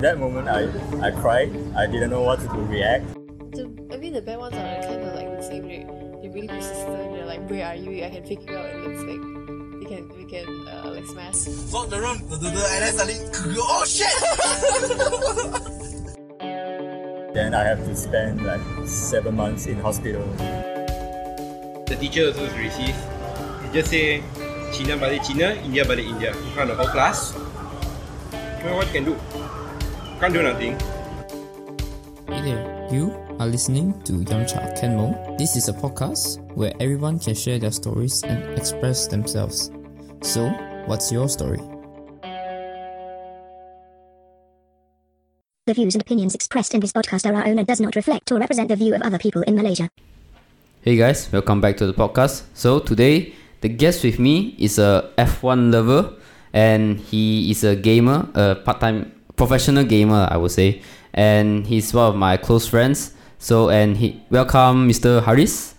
That moment, I, I cried. I didn't know what to do, react. The, I mean, the bad ones are kind of like the same, right? They're really persistent. They're like, where are you? I can pick you up, and it's like, we can, we can, uh, like smash. Walk the room, and then suddenly, oh shit! Then I have to spend like seven months in hospital. The teacher also racist. He just say China balik China, India balik India in front of whole class. Well, what can do? Can't do nothing. Hey there, you are listening to Yamcha Kenmo. This is a podcast where everyone can share their stories and express themselves. So, what's your story? The views and opinions expressed in this podcast are our own and does not reflect or represent the view of other people in Malaysia. Hey guys, welcome back to the podcast. So today, the guest with me is a F1 lover, and he is a gamer, a part-time professional gamer, I would say, and he's one of my close friends. So and he welcome Mr. Hariz.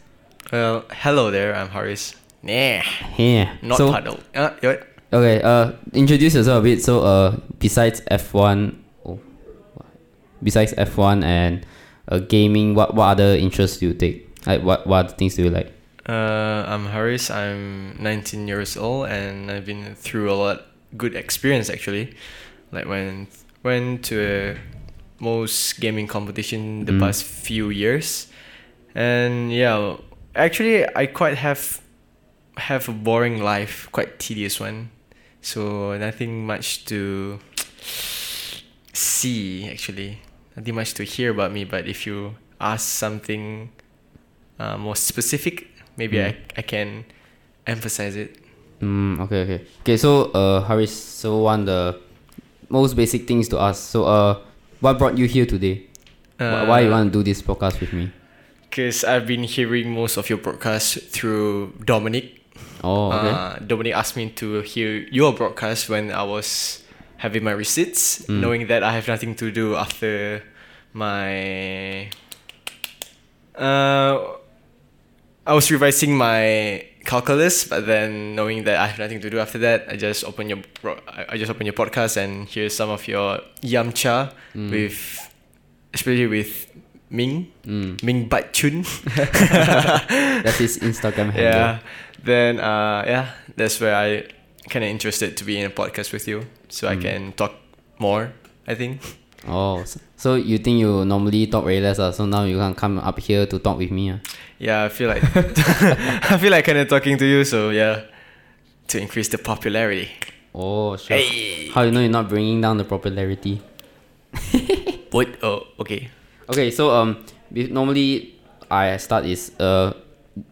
Well, hello there. I'm Hariz. Nah, Yeah. not so, puddle. Uh, you? Okay. Uh, introduce yourself a bit. So uh, besides F1, oh, besides F1 and uh, gaming, what what other interests do you take? Like what what other things do you like? Uh, I'm Hariz. I'm 19 years old, and I've been through a lot good experience actually. Like when went to a most gaming competition the Mm. past few years, and yeah, actually I quite have have a boring life, quite tedious one. So nothing much to see actually. Nothing much to hear about me. But if you ask something uh, more specific, maybe I, I can emphasize it. Mm, okay, okay. Okay, so uh Hariz, so one the most basic things to ask. So uh what brought you here today? Wh- Why you want to do this podcast with me? Because I've been hearing most of your broadcasts through Dominic. Oh, okay. Uh, Dominic asked me to hear your broadcast when I was having my receipts, Mm. knowing that I have nothing to do after my. Uh, I was revising my calculus, but then knowing that I have nothing to do after that, I just open your I I just open your podcast and hear some of your yamcha Mm. with, especially with Ming Mm. Ming Bat Chun. That's his Instagram handle. yeah. Then uh yeah, that's where I kind of interested to be in a podcast with you, so I Mm. can talk more. I think. Oh, so, you think you normally talk very less, uh, so now you can come up here to talk with me. Uh. Yeah, I feel like I feel like kind of talking to you. So yeah, to increase the popularity. Oh, sure. Hey. How you know you're not bringing down the popularity? What? Oh, okay. Okay, so um, normally I start is uh,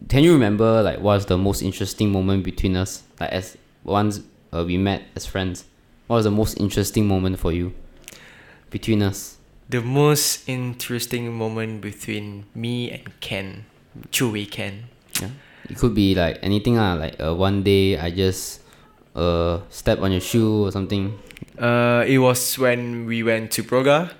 can you remember like what's the most interesting moment between us? Like as once uh, we met as friends, what was the most interesting moment for you between us? The most interesting moment between me and Ken, Chewy Ken. Yeah, it could be like anything ah. Like uh, one day I just uh step on your shoe or something. Uh, it was when we went to Broga.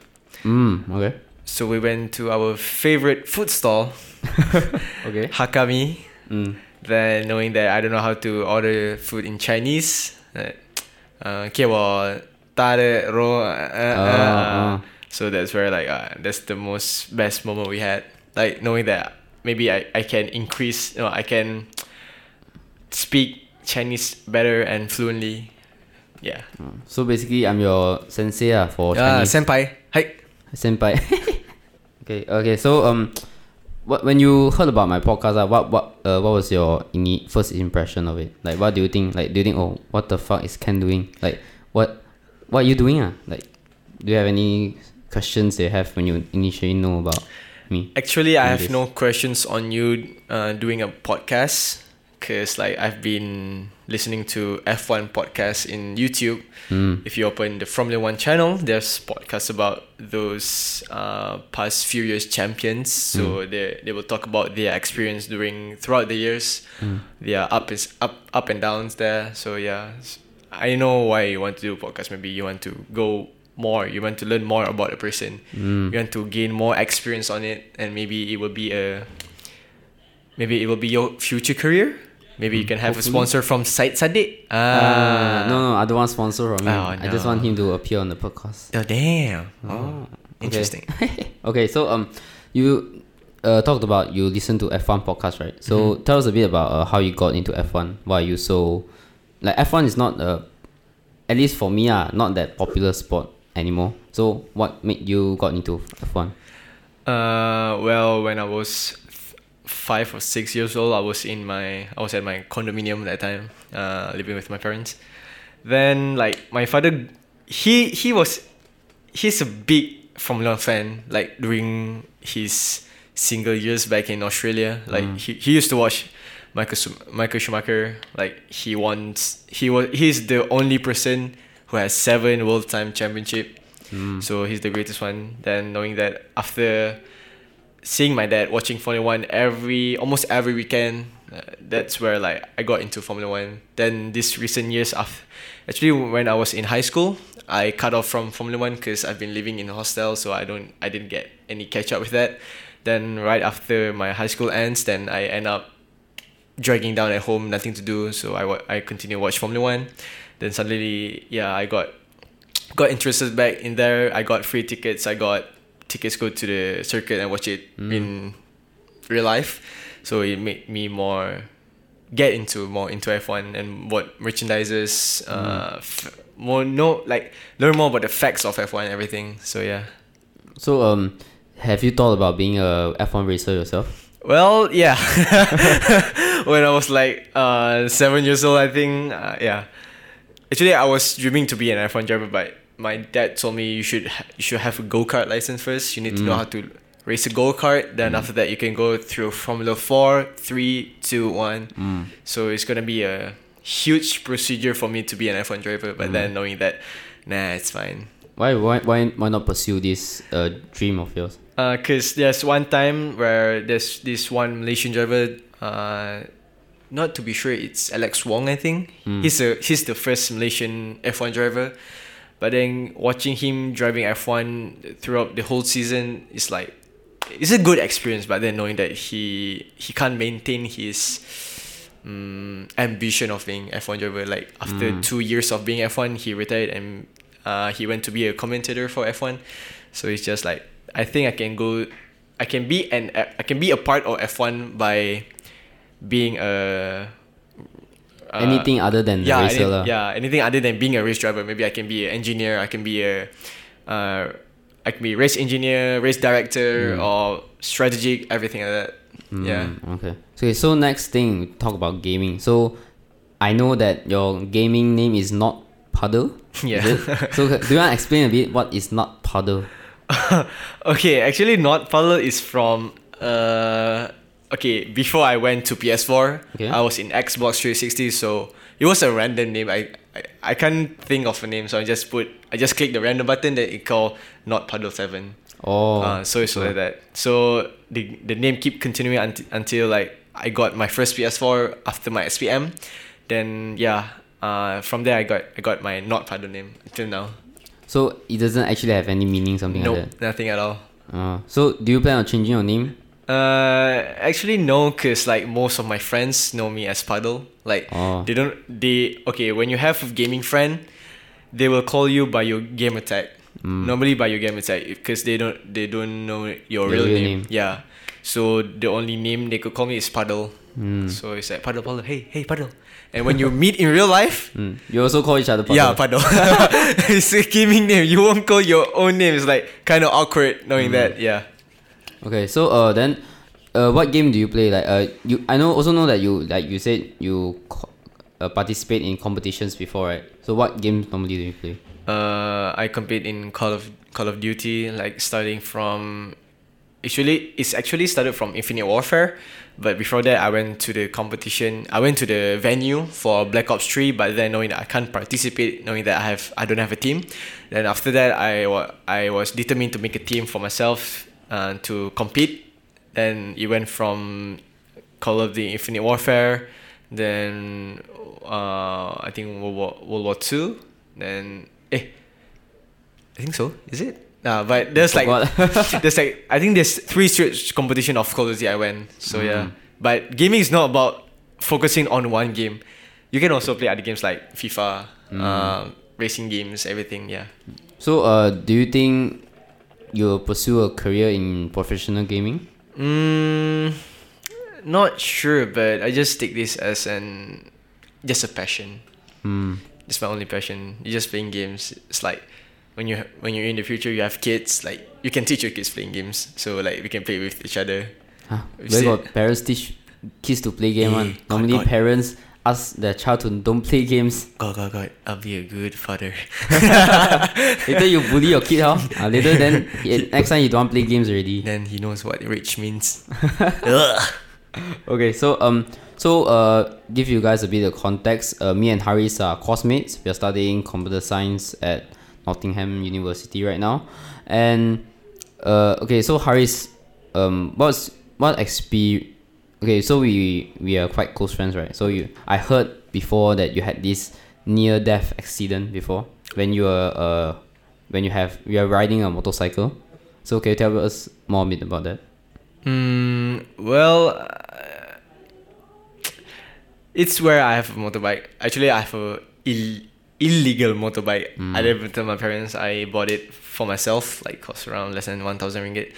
Mm. Okay. So we went to our favorite food stall, Okay. Hakami. Mm. Then knowing that I don't know how to order food in Chinese, uh, uh, 给我 tare ro. Uh, uh, so that's where like uh, that's the most best moment we had. Like knowing that maybe I, I can increase, you know, I can speak Chinese better and fluently. Yeah. So basically, I'm your sensei uh, for Chinese. senpai. Hi. Senpai. okay. Okay. So um, what when you heard about my podcast, uh, what what uh, what was your ini- first impression of it? Like, what do you think? Like, do you think, oh, what the fuck is Ken doing? Like, what what are you doing? Ah, like, do you have any questions they have when you initially know about me? Actually, I have this? no questions on you uh, doing a podcast because like I've been listening to F1 podcast in YouTube. Mm. If you open the Formula One channel, there's podcasts about those uh, past few years champions. So they they will talk about their experience during throughout the years, their up is up up and downs there. So yeah, I know why you want to do a podcast. Maybe you want to go more. You want to learn more about a person. You want to gain more experience on it, and maybe it will be a maybe it will be your future career. Maybe you can have Hopefully. a sponsor from Syed Saddiq. Uh, Ah, no, no, I don't want sponsor from him. Oh, I just want him to appear on the podcast. Oh, damn. Oh, interesting. Okay, so um, you uh talked about you listen to F1 podcast, right? So tell us a bit about uh, how you got into F1. Why you so like F1 is not a at least for me ah, not that popular sport anymore. So what made you got into F1? Uh, well, when I was f- five or six years old, I was in my I was at my condominium that time, uh, living with my parents. Then like my father, he he was, he's a big Formula fan. Like during his single years back in Australia, like he, he used to watch Michael Michael Schumacher. Like he wants he was he's the only person who has seven world time championship. So he's the greatest one. Then knowing that after seeing my dad watching Formula One every almost every weekend, uh, that's where like I got into Formula One. Then this recent years, af actually when I was in high school, I cut off from Formula One because I've been living in a hostel, so I don't I didn't get any catch up with that. Then right after my high school ends, then I end up dragging down at home, nothing to do. So I wa- I continue watch Formula One. Then suddenly, yeah, I got got interested back in there. I got free tickets. I got tickets go to the circuit and watch it in real life. So it made me more get into more into F1 and what merchandises, uh, f- more know like learn more about the facts of F1 and everything. So yeah. So um, have you thought about being a F1 racer yourself? Well, yeah. when I was like uh, seven years old, I think, uh, yeah. Actually, I was dreaming to be an F1 driver, but my dad told me you should ha- you should have a go kart license first. You need to know how to race a go kart. Then after that, you can go through Formula Four, three, two, one. So it's gonna be a huge procedure for me to be an F1 driver. But then knowing that, nah, it's fine. Why why why why not pursue this uh dream of yours? Uh, cause there's one time where there's this one Malaysian driver. Uh, not to be sure, it's Alex Yoong. I think he's a he's the first Malaysian F1 driver. But then watching him driving F1 throughout the whole season is like it's a good experience. But then knowing that he he can't maintain his um, ambition of being F1 driver. Like after two years of being F1, he retired and uh, he went to be a commentator for F1. So it's just like I think I can go, I can be an I can be a part of F1 by being a uh, Anything other than the yeah, racer any- yeah, anything other than being a race driver. Maybe I can be an engineer. I can be a, uh, I can be race engineer, race director, or strategic, everything like that. Yeah. Mm, okay. So, okay, so next thing, we talk about gaming. So, I know that your gaming name is not Puddle. Yeah. So, do you want to explain a bit what is not Puddle? okay, actually, not Puddle is from. Uh, okay, before I went to PS4, Okay. I was in Xbox 360, so it was a random name. I, I I can't think of a name, so I just put I just click the random button that it called Not Puddle Seven. Oh. Uh, so it's like that. So the the name keep continuing until until like I got my first PS4 after my SPM. Then yeah, uh, from there I got I got my not Puddle name until now. So, it doesn't actually have any meaning, something Nope, like that. nothing at all. Uh, so, do you plan on changing your name? Uh, actually no, cause like most of my friends know me as Puddle. Like Oh. they don't they okay when you have a gaming friend, they will call you by your gamer tag. Mm. Normally by your gamer tag because they don't they don't know your Your real, real name. name. Yeah, so the only name they could call me is Puddle. Mm. So it's like Puddle Puddle. Hey hey Puddle. And when you meet in real life, Mm. You also call each other Puddle? yeah Puddle. it's a gaming name. You won't call your own name. It's like kind of awkward knowing Mm. that. Yeah. Okay, so uh, then, uh, what game do you play? Like, uh, you I know also know that you like you said you uh, participate in competitions before, right? So what games normally do you play? Uh, I compete in Call of Call of Duty, like starting from. Actually, it's actually started from Infinite Warfare, but before that, I went to the competition. I went to the venue for Black Ops Three, but then knowing that I can't participate, knowing that I have I don't have a team, then after that, I I was determined to make a team for myself uh, to compete. Then it went from Call of the Infinite Warfare, then uh, I think World War World War Two, then eh, I think so. Is it? Uh, but there's like there's like I think there's three straight competition of Call of Duty I went. So yeah, but gaming is not about focusing on one game. You can also play other games like FIFA, uh, racing games, everything. Yeah. So, uh, do you think you'll pursue a career in professional gaming? Mm, not sure, but I just take this as an just a passion. Hmm. It's my only passion. You're just playing games. It's like when you when you're in the future, you have kids. Like you can teach your kids playing games. So like we can play with each other. Huh? Where got parents teach kids to play game Eh, one? Normally God. parents ask their child to don't play games. God, God, God! I'll be a good father. Later you bully your kid, how? Uh, later then he- next time you don't play games already. then he knows what rich means. Okay, so um, so uh, give you guys a bit of context. Uh, me and Hariz are classmates. We are studying computer science at Nottingham University right now, and uh, okay, so Hariz, um, what's what exp? Okay, so we we are quite close friends, right? So you, I heard before that you had this near death accident before when you were uh, when you have you are riding a motorcycle. So can you tell us more a bit about that? Mm, well, uh, it's where I have a motorbike. Actually, I have a Ill- illegal motorbike. Hmm. I didn't tell my parents. I bought it for myself. Like cost around less than one thousand ringgit.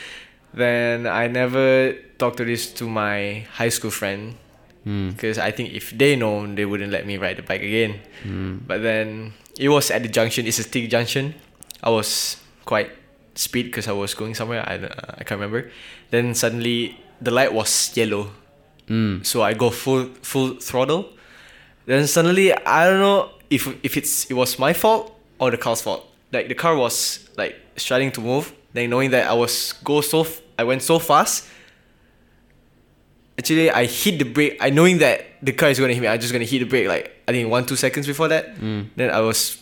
Then I never talked to this to my high school friend hmm. because I think if they know, they wouldn't let me ride the bike again. Hmm. But then it was at the junction. It's a stick junction. I was quite speed because I was going somewhere. I uh, I can't remember. Then suddenly the light was yellow, so I go full full throttle. Then suddenly I don't know if if it's it was my fault or the car's fault. Like the car was like starting to move. Then knowing that I was go so f- I went so fast. Actually, I hit the brake. I knowing that the car is gonna hit me. I just gonna hit the brake like I think one two seconds before that. Mm. Then I was.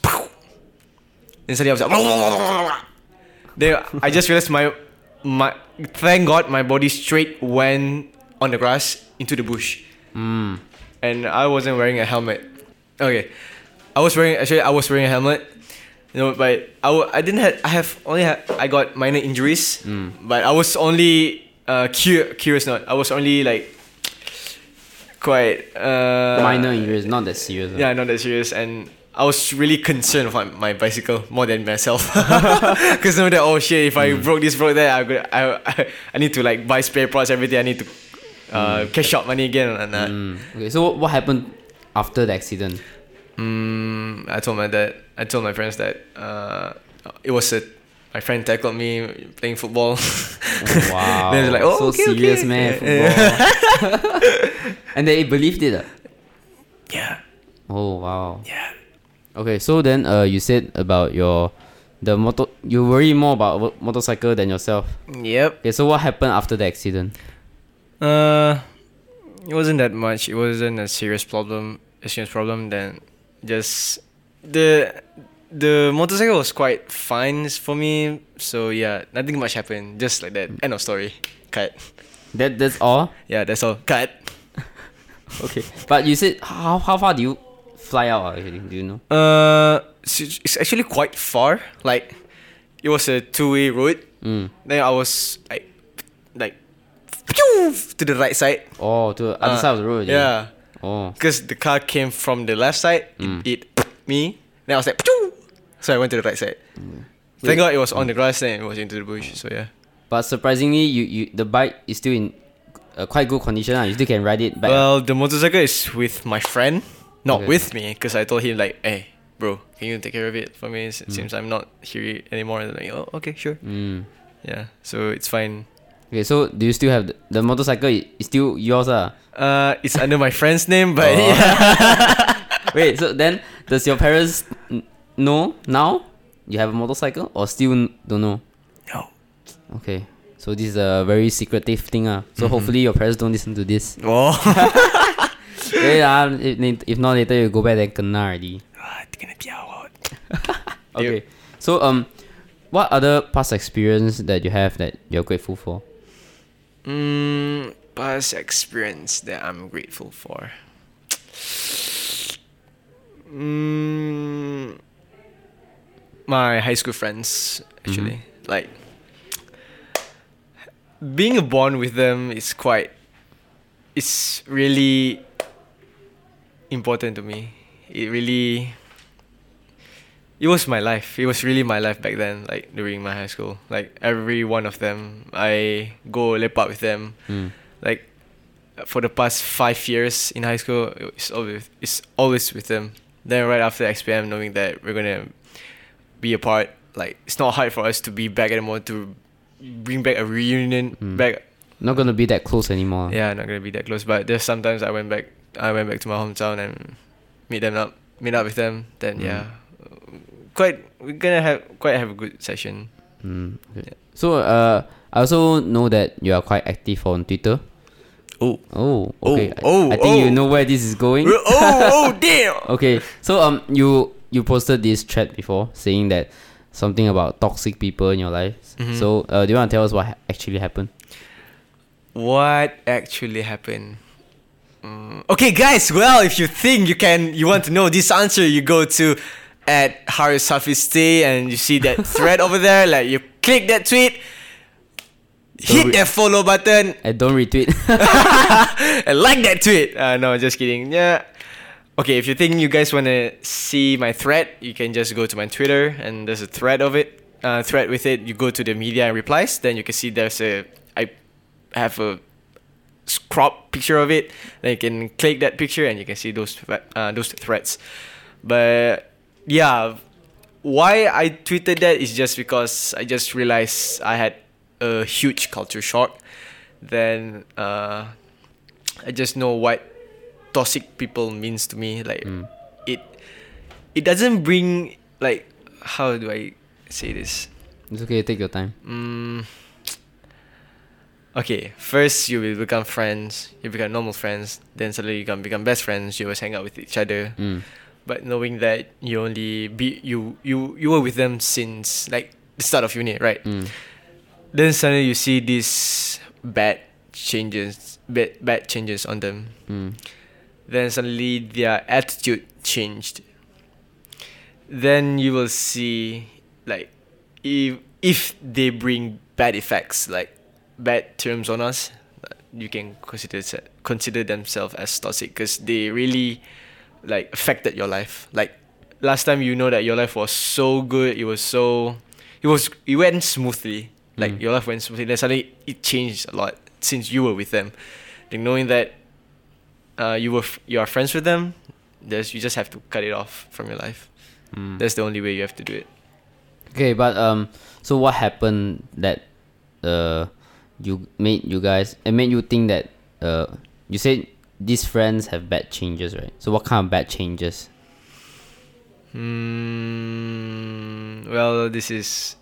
Then suddenly I was like. Then I just realized my my thank God my body straight went on the grass into the bush. Mm. And I wasn't wearing a helmet. Okay. I was wearing actually I was wearing a helmet. You know, but I, w- I didn't have I have only had I got minor injuries. But I was only uh cu- curious not. I was only like quite uh Minor injuries, not that serious. ah. yeah, not that serious. And I was really concerned about my bicycle more than myself. Because know that, oh shit, if I broke this, broke that, I, could- I, I, I need to like buy spare parts, everything. I need to uh, cash out money again. And uh, Mm. Okay, so what happened after the accident? Mm, I told my dad, I told my friends that uh, it was a, my friend tackled me playing football. Wow. They're like, oh, so okay, serious, okay. man. Football. and they believed it. ah? yeah, Oh wow. yeah. Okay, so then uh, you said about your the motor. You worry more about motorcycle than yourself. Yep. Okay, so what happened after the accident? Uh, it wasn't that much. It wasn't a serious problem. A serious problem. Then just the the motorcycle was quite fine for me. So yeah, nothing much happened. Just like that. End of story. Cut. That that's all. Yeah, that's all. Cut. Okay, but you said how how far do you fly out? ah, Actually, do you know? Uh, it's actually quite far. Like, it was a two-way road. Mm. Then I was like, like, to the right side. Oh, to the other Uh, side of the road. Yeah. Oh. because the car came from the left side, it, it me. Then I was like, "Pachoo!" so I went to the right side. Thank God it was on the grass, then it was into the bush. So yeah. But surprisingly, you, you the bike is still in uh, quite good condition. ah. You still can ride it back. Well, the motorcycle is with my friend, not Okay. with me, because I told him like, "Hey, bro, can you take care of it for me? Mm. It seems I'm not here anymore." And like, "Oh, okay, sure." Mm. Yeah, so it's fine. Okay, so do you still have the, the motorcycle? Is still yours, ah? Uh, it's under my friend's name, but Oh. yeah. Wait, so then does your parents n- know now you have a motorcycle or still n- don't know? No. Okay, so this is a very secretive thing, ah. So hopefully your parents don't listen to this. Oh. Wait, ah, if, if not later you go back then kena already. Ah. Okay, so um, what other past experience that you have that you're grateful for? Mm, past experience that I'm grateful for. Mm, my high school friends, actually. Like, being a bond with them is quite. It's really important to me. It really it was my life. It was really my life back then, like during my high school. Like every one of them, I go lepak with them. Mm. Like for the past five years in high school, it's always it's always with them. Then right after SPM, knowing that we're gonna be apart, like it's not hard for us to be back anymore to bring back a reunion Mm. back. Not gonna be that close anymore. Yeah, not gonna be that close, but there's sometimes I went back. I went back to my hometown and meet them up, meet up with them. Then Mm. yeah, quite we're gonna have quite have a good session. Mm, okay. Yeah. So uh, I also know that you are quite active on Twitter. Oh, Oh, okay. I- oh, I, think you oh. know where this is going. oh, oh, damn! okay, so um, you you posted this thread before saying that something about toxic people in your life. Mhm. So uh, do you want to tell us what ha- actually happened? What actually happened? Mm, okay, guys. Well, if you think you can, you want to know this answer, you go to at Haris Stay and you see that thread over there. Like you click that tweet, hit re- that follow button, I don't retweet. and like that tweet. Uh, no, just kidding. Yeah. Okay, if you think you guys want to see my thread, you can just go to my Twitter and there's a thread of it. Uh, thread with it. You go to the media and replies. Then you can see there's a. I have a crop picture of it. Then you can click that picture and you can see those uh, those threads. But yeah, why I tweeted that is just because I just realized I had a huge culture shock. Then uh, I just know what toxic people means to me. Like it, it doesn't bring like how do I say this? it's okay. Take your time. Mm, okay, first you will become friends. You become normal friends. Then suddenly you can become best friends. You always hang out with each other. Mm. But knowing that you only be you you you were with them since like the start of uni, right? Mm. Then suddenly you see these bad changes, bad bad changes on them. Mm. Then suddenly their attitude changed. Then you will see like if if they bring bad effects like bad terms on us, you can consider consider themselves as toxic because they really like affected your life. Like last time you know that your life was so good, it was so it was it went smoothly. Like Mm. your life went smoothly. Then suddenly it changed a lot since you were with them. Like knowing that uh, you were f- you are friends with them, there's you just have to cut it off from your life. Mm. That's the only way you have to do it. Okay, but um, so what happened that uh, you made you guys it made you think that uh, you said these friends have bad changes, right? So what kind of bad changes? Mm, well, this is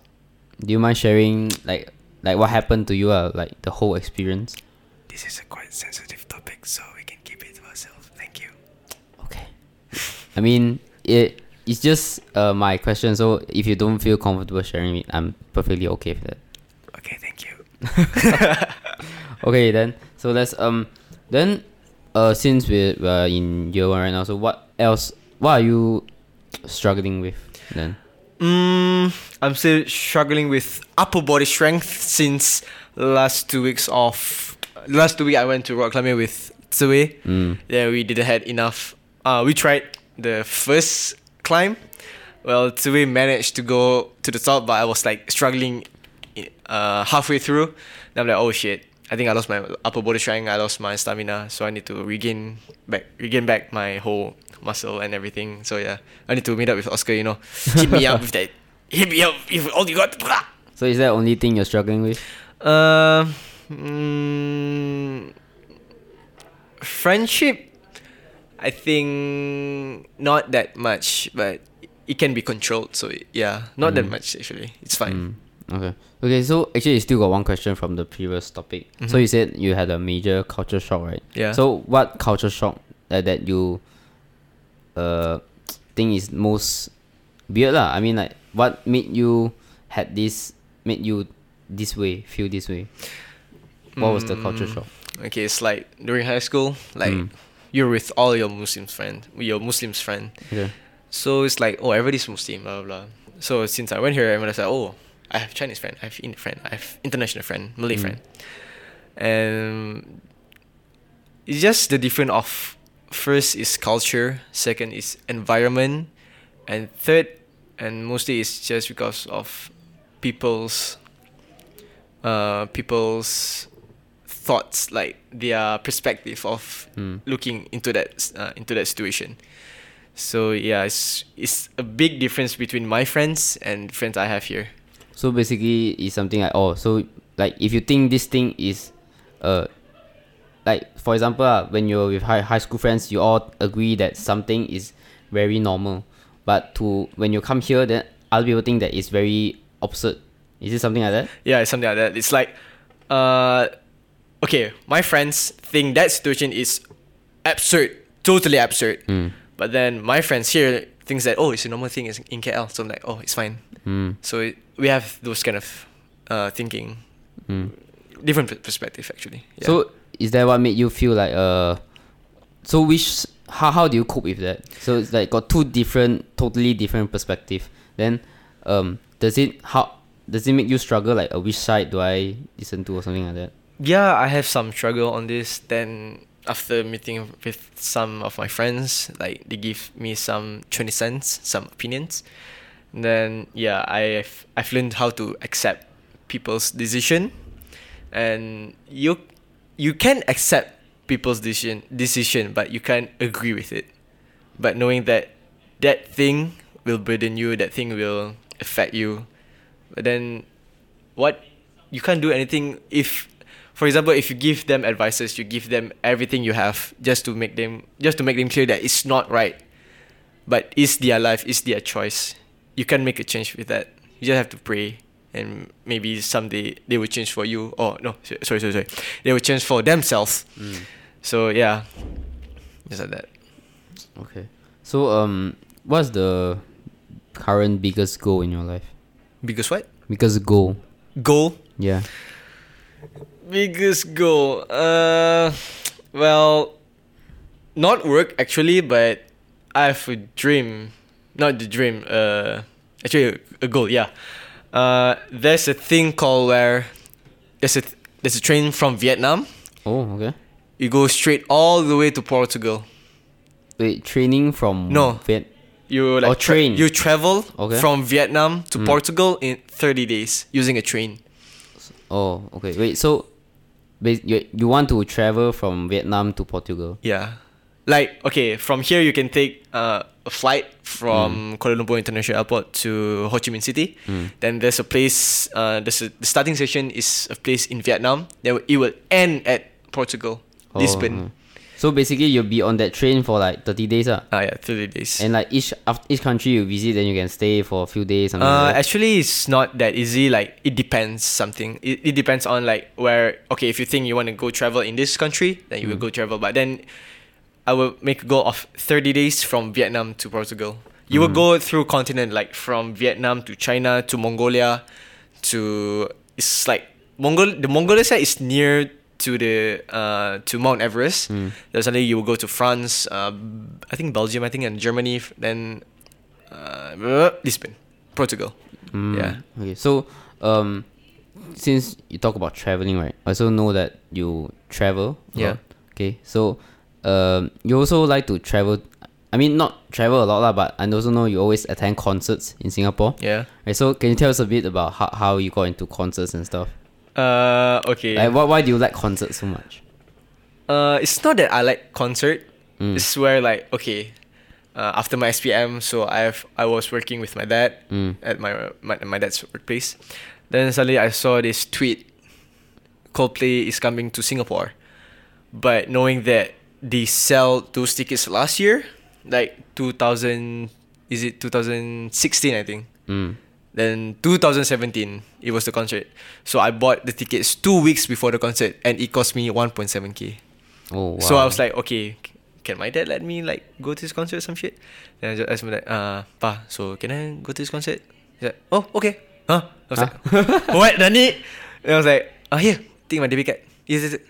Do you mind sharing like like what happened to you? Uh, like the whole experience. this is a quite sensitive topic, so we can keep it to ourselves. Thank you. Okay. I mean, it it's just uh my question. So if you don't feel comfortable sharing it, I'm perfectly okay with that. Okay, thank you. Okay then. So let's um then uh since we're, we're in year one right now, so what else? What are you struggling with then? Mm, I'm still struggling with upper body strength since last two weeks off. Last two week I went to rock climbing with Tsui. Mm. Yeah, we didn't had enough. Uh, we tried the first climb. Well, Tsui managed to go to the top, but I was like struggling uh, halfway through. Then I'm like, oh shit. I think I lost my upper body strength. I lost my stamina, so I need to regain back, regain back my whole muscle and everything. So yeah, I need to meet up with Oscar. You know, hit me up with that. Hit me up with all you got. So is that the only thing you're struggling with? Uh, mm, friendship, I think not that much, but it can be controlled. So yeah, not that much actually. It's fine. Mm, okay. Okay, so actually you still got one question from the previous topic. So you said you had a major culture shock, right? Yeah. So what culture shock uh, that you uh think is most weird lah? I mean like what made you had this made you this way, feel this way? What was the culture shock? Okay, it's like during high school, like Mm. you're with all your Muslim friends, your Muslims friend. Okay. So it's like, oh, everybody's Muslim, blah blah blah. So since I went here, i everyone was like, oh, I have Chinese friend, I have Indian friend, I have international friend, Malay Mm. friend, and it's just the difference of first is culture, second is environment, and third, and mostly it's just because of people's uh, people's thoughts, like their perspective of looking into that uh, into that situation. So yeah, it's it's a big difference between my friends and friends I have here. So basically, it's something like oh, so like if you think this thing is, uh, like for example, uh, when you're with high high school friends, you all agree that something is very normal, but to when you come here, then other people think that it's very absurd. Is it something like that? Yeah, it's something like that. It's like, uh, okay, my friends think that situation is absurd, totally absurd. But then my friends here thinks that oh, it's a normal thing is in KL. So I'm like, oh, it's fine. So it, we have those kind of uh, thinking, different per- perspective actually. Yeah. So is that what made you feel like uh, so which how how do you cope with that? So it's like got two different, totally different perspective. Then, um, does it how does it make you struggle? Like, uh, which side do I listen to or something like that? yeah, I have some struggle on this. Then after meeting with some of my friends, like they give me some twenty cents, some opinions. And then yeah, I've I've learned how to accept people's decision, and you you can accept people's decision decision, but you can't agree with it. But knowing that that thing will burden you, that thing will affect you, but then what you can't do anything if for example if you give them advices you give them everything you have just to make them just to make them clear that it's not right. But it's their life it's their choice. You can't make a change with that. You just have to pray and maybe someday they will change for you. Or no sorry sorry sorry. They will change for themselves. So yeah. Just like that. Okay. So um, what's the current biggest goal in your life? biggest what? Biggest goal. goal? Yeah. Biggest goal. Uh, well, not work actually, but I have a dream. Not the dream. Uh, actually a, goal. Yeah. Uh, there's a thing called where there's a th- there's a train from Vietnam. Oh, okay. You go straight all the way to Portugal. Wait, training from No. Viet. You like Oh, train. you travel Okay. from Vietnam to Portugal in 30 days using a train. Oh, okay. Wait, so, you you want to travel from Vietnam to Portugal? Yeah. Like, okay, from here you can take uh, a flight from Kuala Lumpur International Airport to Ho Chi Minh City. Then there's a place, uh, there's a, the starting station is a place in Vietnam. Then it will end at Portugal, Oh, Lisbon. okay. So basically, you'll be on that train for like thirty days, ah. Ah, yeah, 30 days. And like each after each country you visit, then you can stay for a few days. Something Uh, like that. actually, it's not that easy. Like, it depends something. It, it depends on like where. Okay, if you think you want to go travel in this country, then you will go travel. But then, I will make a goal of thirty days from Vietnam to Portugal. You will go through continent like from Vietnam to China to Mongolia, to it's like Mongol. The Mongolia side is near to the uh to Mount Everest. Then suddenly you will go to France, uh, I think Belgium, I think, and Germany. Then uh, Lisbon, Portugal. Mm, Yeah. Okay. So, um, since you talk about traveling, right? I also know that you travel. Yeah. lot. Okay. So, um, you also like to travel. I mean, not travel a lot, lah, but I also know you always attend concerts in Singapore. Yeah. Right. So, can you tell us a bit about how, how you got into concerts and stuff? Uh, okay. Like, why, why do you like concerts so much? Uh, it's not that I like concert. Mm. It's where like okay, uh, after my SPM, so I've I was working with my dad Mm. at my, my my dad's workplace. Then suddenly I saw this tweet. Coldplay is coming to Singapore, but knowing that they sell those tickets last year, like two thousand, is it two thousand sixteen? I think. Mm. Then 2017, it was the concert. So I bought the tickets two weeks before the concert, and it cost me 1.7k. Oh, wow. So I was like, okay, can my dad let me like go to this concert or some shit? Then I just asked my dad, uh, pa, so can I go to this concert? He's like, oh, okay. Huh? I was like, what, Nani? And I was like, ah, here, take my debit card. Yes, yes.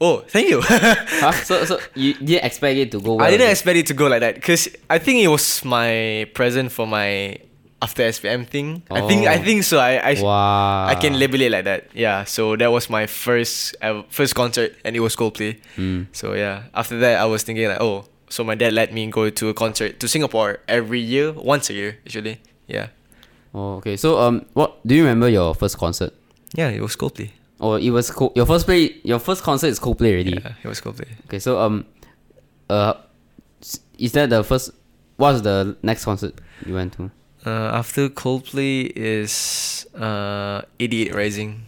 Oh, thank you. Huh? So, so you didn't expect it to go well? I didn't expect it to go like that because I think it was my present for my after SPM thing. I think I Oh. think so. I I, Wow. I can label it like that. Yeah. So that was my first uh, first concert, and it was Coldplay. Mm. So yeah. After that, I was thinking like, oh, so my dad let me go to a concert to Singapore every year, once a year actually. Yeah. Oh, okay. So um, what do you remember your first concert? Yeah, it was Coldplay. Or it was Co- your first play. Your first concert is Coldplay already. Yeah, it was Coldplay. Okay, so um, uh, is that the first? What's the next concert you went to? Uh, after Coldplay is uh 88 Rising,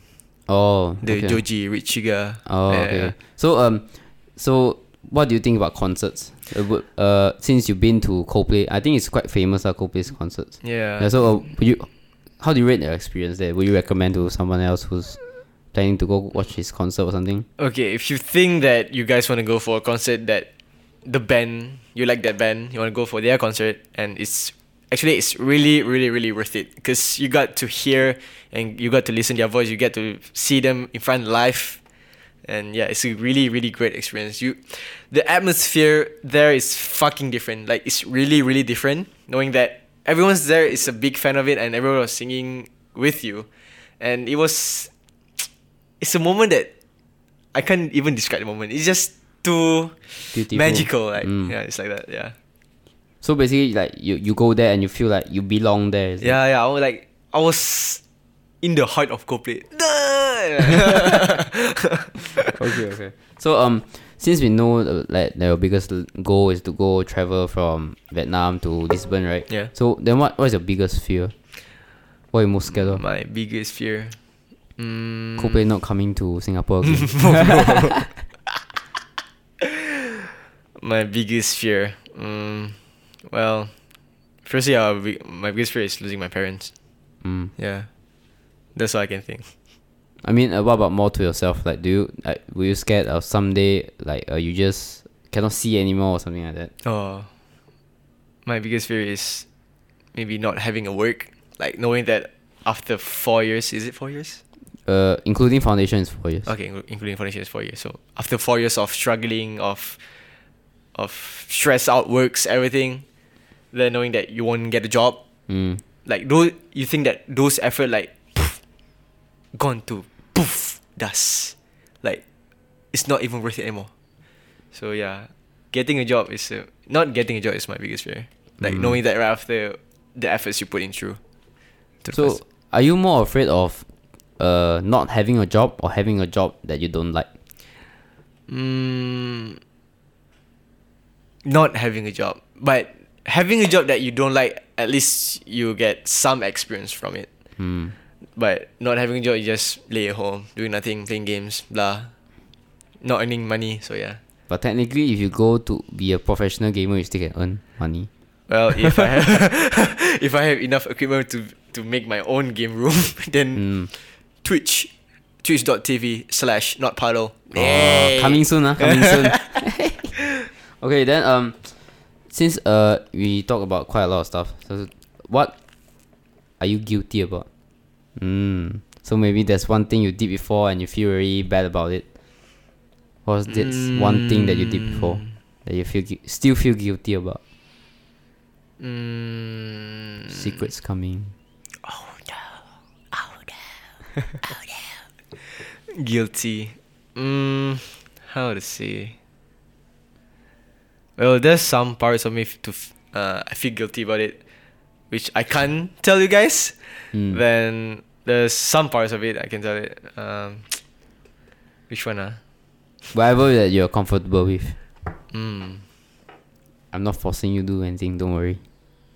Oh, the okay. Joji Rich Chigga. Oh, Yeah, okay. So um, so what do you think about concerts? Uh, uh, since you've been to Coldplay, I think it's quite famous. Uh, Coldplay's concerts. Yeah. Yeah. So uh, would you, how do you rate your experience there? Would you recommend to someone else who's planning to go watch his concert or something? Okay, if you think that you guys want to go for a concert that the band you like that band, you want to go for their concert, and it's actually it's really really really worth it because you got to hear and you got to listen to their voice, you get to see them in front live, and yeah, it's a really really great experience. You, the atmosphere there is fucking different. Like it's really really different. Knowing that everyone's there is a big fan of it, and everyone was singing with you, and it was it's a moment that I can't even describe the moment. It's just too Beautiful. magical. Like Mm. yeah, it's like that. Yeah, So basically, like you, you go there and you feel like you belong there. is it? yeah, yeah. I was like, I was in the heart of Coldplay. okay, okay. So um, since we know uh, like your biggest goal is to go travel from Vietnam to Lisbon, right? Yeah. So then what what is your biggest fear? What are you most scared of? My biggest fear. Mm, Coldplay not coming to Singapore again. my biggest fear. Mm, well, firstly, uh, be- my biggest fear is losing my parents. mm. Yeah, that's all I can think. I mean, uh, what about more to yourself? Like, do you like were you scared of someday like uh, you just cannot see anymore or something like that? Oh, my biggest fear is maybe not having a work. Like knowing that after four years, is it four years? Uh, including foundation is four years. Okay, inclu- including foundation is four years. So after four years of struggling, of of stress out works, everything, then knowing that you won't get a job, Mm. like those you think that those effort like poof, gone to poof dust, like it's not even worth it anymore. So yeah, getting a job is uh, not getting a job is my biggest fear. Like Mm. knowing that right after the efforts you put in through. So, first- are you more afraid of uh not having a job or having a job that you don't like? Mm, not having a job, but having a job that you don't like, at least you get some experience from it. Hmm. But not having a job, you just lay at home, doing nothing, playing games, blah. Not earning money, so yeah. But technically, if you go to be a professional gamer, you still can earn money. Well, if I have if I have enough equipment to to make my own game room, then Mm. Twitch, twitch.tv slash not paddle. Oh, coming soon, ah, coming soon. okay, then um, since uh we talk about quite a lot of stuff, so what are you guilty about? Mm. So maybe there's one thing you did before and you feel very bad about it. Or is this one thing that you did before that you feel gui- still feel guilty about? Mm, Secrets coming. Oh no! Oh no! oh no! guilty. Mm, how to say? Well, there's some parts of me f- to f- uh, I feel guilty about it, which I can't tell you guys. Mm. Then there's some parts of it I can tell it. Um, which one? Ah, Whatever that you're comfortable with. mm. I'm not forcing you to do anything. Don't worry.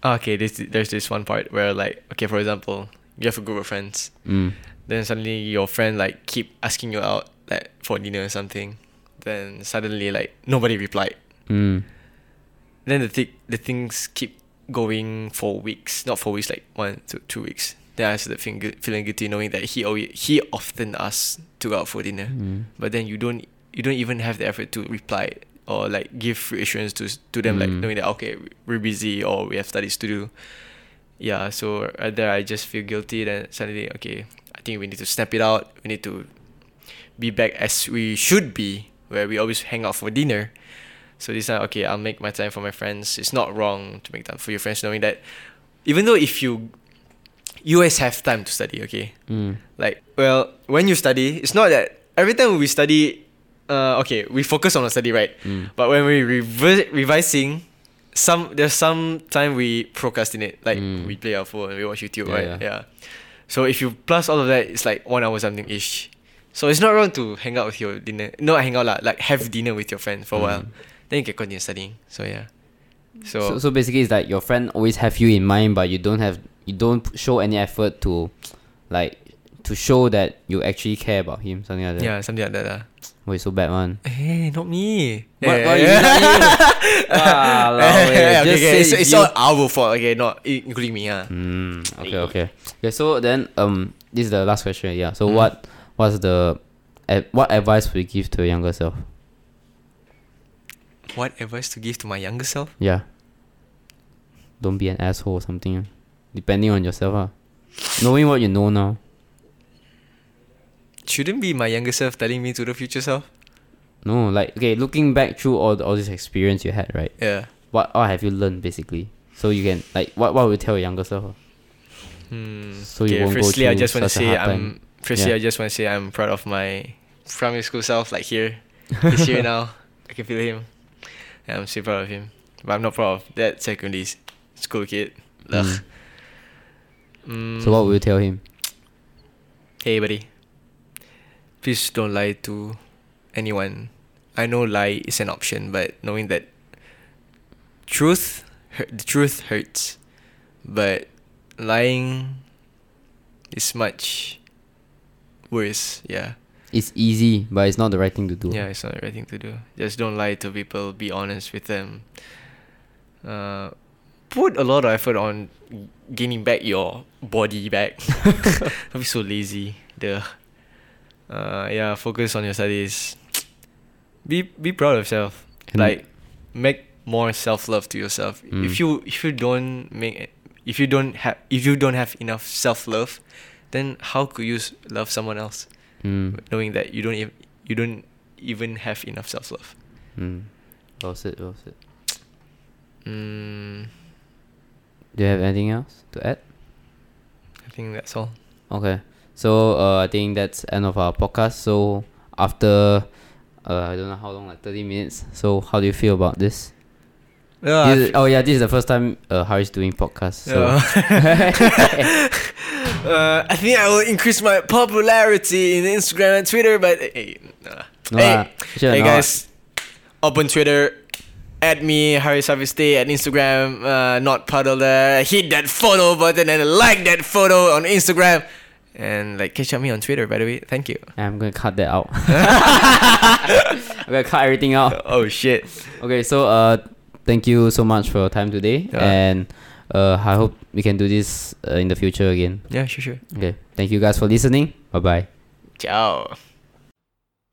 Ah, okay, there's there's this one part where like okay, for example, you have a group of friends. Mm. Then suddenly your friend like keep asking you out like for dinner or something. Then suddenly like nobody replied. Mm. Then the thi- the things keep going for weeks, not for weeks, like one to two weeks. Then I started feeling, feeling guilty knowing that he always, he often asks to go out for dinner, Mm. but then you don't you don't even have the effort to reply or like give reassurance to to them, like Mm. knowing that okay we're busy or we have studies to do. Yeah, so right there I just feel guilty. Then suddenly okay, I think we need to snap it out. We need to be back as we should be, where we always hang out for dinner. So this time, okay, I'll make my time for my friends. It's not wrong to make time for your friends, knowing that even though if you you always have time to study. Okay. Mm. Like, well, when you study, it's not that every time we study, uh, okay, we focus on the study, right? Mm. But when we revi- revising, some there's some time we procrastinate. Like Mm. we play our phone, we watch YouTube, Yeah, right? yeah. Yeah. So if you plus all of that, it's like one hour something ish. So it's not wrong to hang out with your dinner. Not hang out lah, like have dinner with your friend for a while. Then you can continue studying. So yeah. So. So, so basically, it's like your friend always have you in mind, but you don't have you don't show any effort to, like, to show that you actually care about him, something like that. yeah, something like that. lah. Wait, so bad one. Hey, not me. What? Eh, what you mean not you? Walao, eh, okay, okay, it's, it's you- all our fault. Okay, not including me. Ah. Mm, okay, okay. Okay, so then um, this is the last question. Yeah. So Mm. what what's the ad- what advice would you give to your younger self? What advice to give to my younger self? Yeah. Don't be an asshole or something. Depending on yourself, ah. Knowing what you know now. Shouldn't be my younger self telling me to the future self. No, like okay, looking back through all all this experience you had, right? Yeah. What what have you learned basically? So you can like what what would you tell your younger self? ah? Hmm. So you okay, won't go firstly, I just want to say I'm. time. Firstly, Yeah. I just want to say I'm proud of my primary school self. Like here, he's here now. I can feel him. Yeah, I'm super proud of him. But I'm not proud of that secondary s- school kid. Ugh. Mm. So what would you tell him? Hey, buddy. Please don't lie to anyone. I know lie is an option, but knowing that truth, the truth hurts, but lying is much worse. Yeah, It's easy, but it's not the right thing to do. yeah, it's not the right thing to do. Just don't lie to people. Be honest with them. Uh, put a lot of effort on gaining back your body back. Don't be so lazy. The uh yeah, focus on your studies. Be be proud of yourself. And- like make more self love to yourself. Mm. If you if you don't make if you don't have if you don't have enough self love, then how could you s- love someone else? Mm, Knowing that you don't even you don't even have enough self love. mm. Well said, well said. Mm, Do you have anything else to add? I think that's all. Okay. So uh, I think that's end of our podcast. So after uh, I don't know how long, like thirty minutes. So how do you feel about this? Yeah, This is- oh yeah, this is the first time uh, Hariz doing podcast. So uh, I think I will increase my popularity in Instagram and Twitter, but hey, nah. No hey, sure hey guys, open Twitter, add me Harry Saviste at Instagram, uh, not puddle. Hit that follow button and like that photo on Instagram, and like catch up me on Twitter. By the way, thank you. I'm gonna cut that out. I'm gonna cut everything out. Oh shit. Okay, so uh, thank you so much for your time today, Yeah. and uh, I hope we can do this uh, in the future again. Yeah, sure, sure. Okay, thank you guys for listening. Bye bye. Ciao.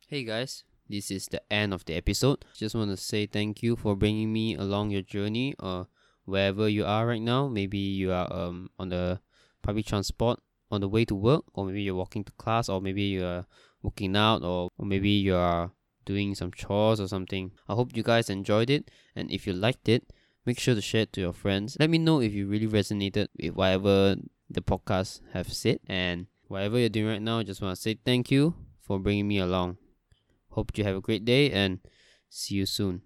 Hey guys, this is the end of the episode. Just want to say thank you for bringing me along your journey or wherever you are right now. Maybe you are um on the public transport on the way to work, or maybe you're walking to class, or maybe you are working out, or, or maybe you are doing some chores or something. I hope you guys enjoyed it, and if you liked it, make sure to share it to your friends. Let me know if you really resonated with whatever the podcast have said, and whatever you're doing right now, I just want to say thank you for bringing me along. Hope you have a great day and see you soon.